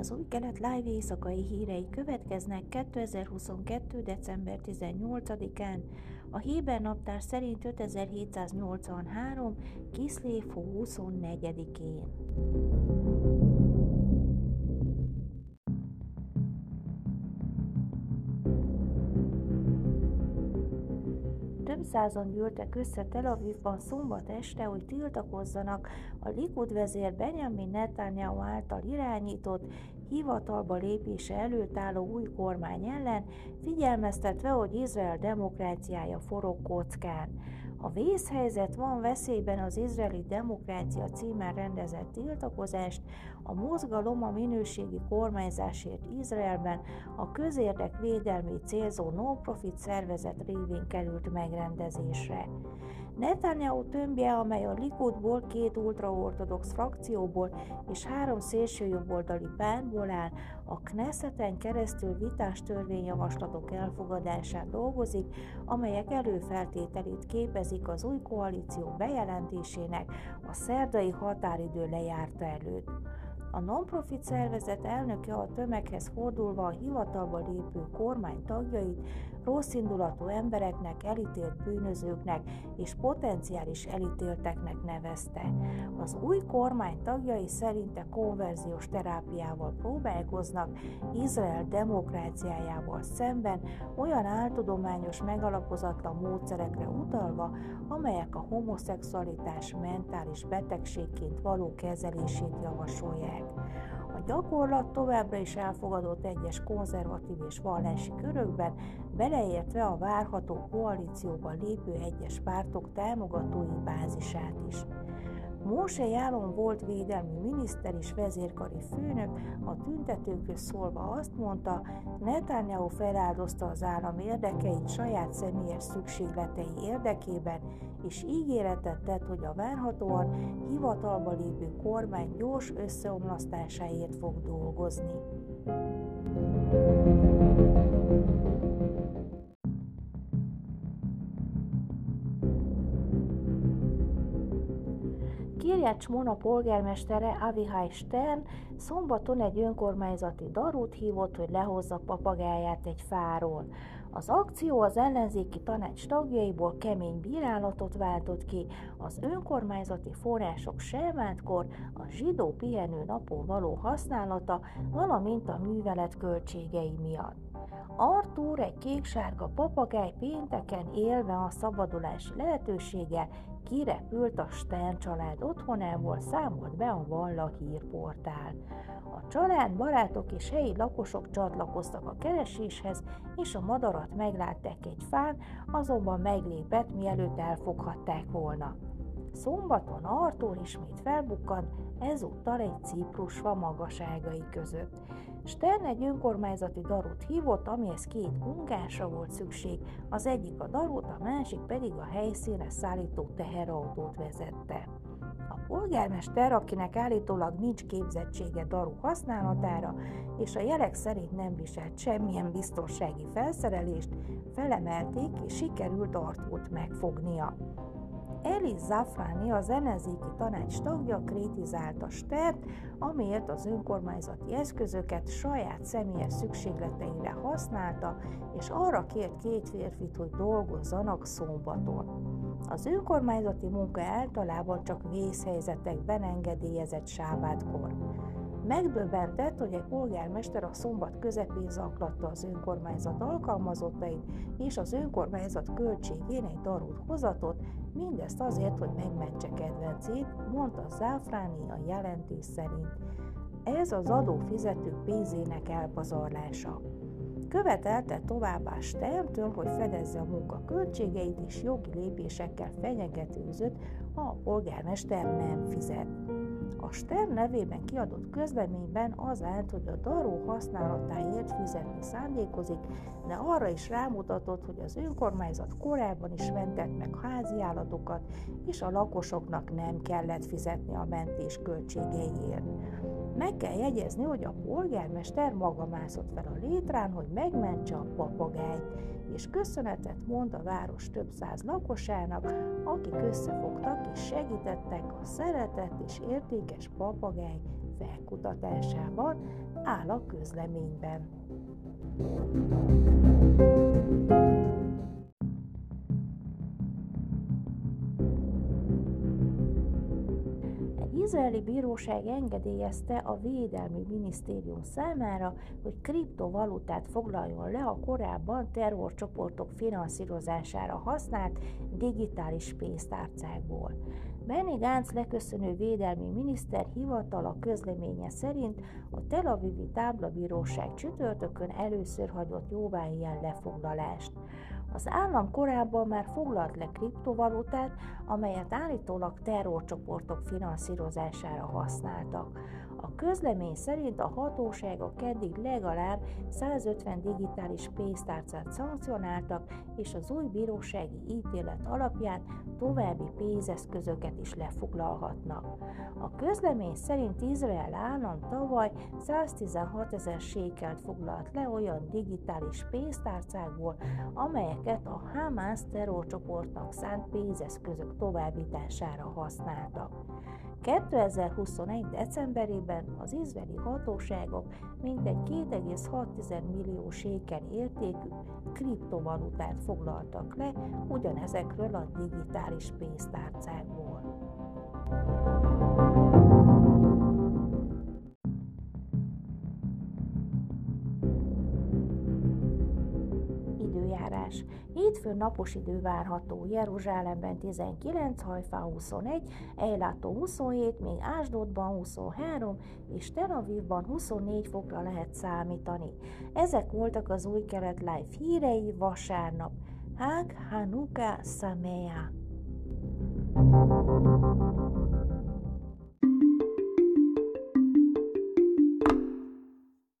Az új kelet live éjszakai hírei következnek 2022. december 18-án, a Héber naptár szerint 5783. Kiszlév 24-én. Több százan gyűltek össze Tel Avivban szombat este, hogy tiltakozzanak a Likud vezér Benjamin Netanyahu által irányított, hivatalba lépése előtt álló új kormány ellen, figyelmeztetve, hogy Izrael demokráciája forog kockán. A vészhelyzet van veszélyben az izraeli demokrácia címen rendezett tiltakozást, a mozgalom a minőségi kormányzásért Izraelben a közérdek védelmét célzó non-profit szervezet révén került megrendezésre. Netanyahu tömbje, amely a Likudból, két ultraortodox frakcióból és három szélsőjobboldali pártból áll, a Knesseten keresztül vitás törvényjavaslatok elfogadásán dolgozik, amelyek előfeltételét képezik az új koalíció bejelentésének a szerdai határidő lejárta előtt. A non-profit szervezet elnöke a tömeghez fordulva a hivatalba lépő kormány tagjait rosszindulatú embereknek, elítélt bűnözőknek és potenciális elítélteknek nevezte. Az új kormány tagjai szerinte konverziós terápiával próbálkoznak Izrael demokráciájával szemben olyan áltudományos megalapozatlan módszerekre utalva, amelyek a homoszexualitás mentális betegségként való kezelését javasolják. A gyakorlat továbbra is elfogadott egyes konzervatív és vallási körökben, beleértve a várható koalícióban lépő egyes pártok támogatói bázisát is. Móse Jálon volt védelmi miniszter és vezérkari főnök, a tüntetőkhöz szólva azt mondta, Netanyahu feláldozta az állam érdekeit saját személyes szükségletei érdekében, és ígéretet tett, hogy a várhatóan hivatalba lépő kormány gyors összeomlasztásáért fog dolgozni. Kirjács Mona polgármestere Avihai Stern szombaton egy önkormányzati darút hívott, hogy lehozza papagáját egy fáról. Az akció az ellenzéki tanács tagjaiból kemény bírálatot váltott ki az önkormányzati források selvántkor a zsidó pihenő napon való használata, valamint a művelet költségei miatt. Artúr egy kéksárga papagáj pénteken élve a szabadulási lehetősége kirepült a Stern család otthonából, számolt be a Valla hírportál. A család, barátok és helyi lakosok csatlakoztak a kereséshez, és a madarat meglátták egy fán, azonban meglépett, mielőtt elfoghatták volna. Szombaton Artúr ismét felbukkant, ezúttal egy ciprusva magaságai között. Stern egy önkormányzati darut hívott, amihez két munkásra volt szükség, az egyik a darut, a másik pedig a helyszínre szállító teherautót vezette. Polgármester, akinek állítólag nincs képzettsége daru használatára, és a jelek szerint nem viselt semmilyen biztonsági felszerelést, felemelték és sikerült Artúrt megfognia. Eli Zafrani, az ellenzéki tanács tagja kritizálta Stert, amiért az önkormányzati eszközöket saját személyes szükségleteire használta, és arra kért két férfit, hogy dolgozzanak szombaton. Az önkormányzati munka általában csak vészhelyzetekben engedélyezett sábátkor. Megdöbbentett, hogy egy polgármester a szombat közepén zaklatta az önkormányzat alkalmazottait, és az önkormányzat költségén egy darút hozatot, mindezt azért, hogy megmentse kedvencét, mondta Záfráni a jelentés szerint. Ez az adófizetők pénzének elpazarlása. Követelte továbbá Sterntől, hogy fedezze a munka költségeit, és jogi lépésekkel fenyegetőzött, ha a polgármester nem fizet. A Stern nevében kiadott közleményben az állt, hogy a daró használatáért fizetni szándékozik, de arra is rámutatott, hogy az önkormányzat korábban is mentett meg házi állatokat, és a lakosoknak nem kellett fizetni a mentés költségeiért. Meg kell jegyezni, hogy a polgármester maga mászott fel a létrán, hogy megmentse a papagájt, és köszönetet mond a város több száz lakosának, akik összefogtak és segítettek a szeretett és értékes papagáj felkutatásában, áll a közleményben. Izraeli bíróság engedélyezte a Védelmi Minisztérium számára, hogy kriptovalutát foglaljon le a korábban terrorcsoportok finanszírozására használt digitális pénztárcákból. Benny Gantz leköszönő védelmi miniszter hivatala közleménye szerint a Tel Avivi táblabíróság csütörtökön először hagyott jóvá ilyen lefoglalást. Az állam korábban már foglalt le kriptovalutát, amelyet állítólag terrorcsoportok finanszírozására használtak. A közlemény szerint a hatóságok eddig legalább 150 digitális pénztárcát szankcionáltak, és az új bírósági ítélet alapján további pénzeszközöket is lefoglalhatnak. A közlemény szerint Izrael állam tavaly 116 ezer sékelt foglalt le olyan digitális pénztárcákból, amelyeket a Hamas terrorcsoportnak szánt pénzeszközök továbbítására használtak. 2021. decemberében az izraeli hatóságok mintegy 2,6 millió sékel értékű kriptovalutát foglaltak le ugyanezekről a digitális pénztárcákból. Időjárás. Hétfőn napos idő várható, Jeruzsálemben 19, Hajfá 21, Ejlátó 27, még Ásdodban 23, és Tel Avivban 24 fokra lehet számítani. Ezek voltak az új kelet live hírei vasárnap. Hag Hanukkah Samea. thank you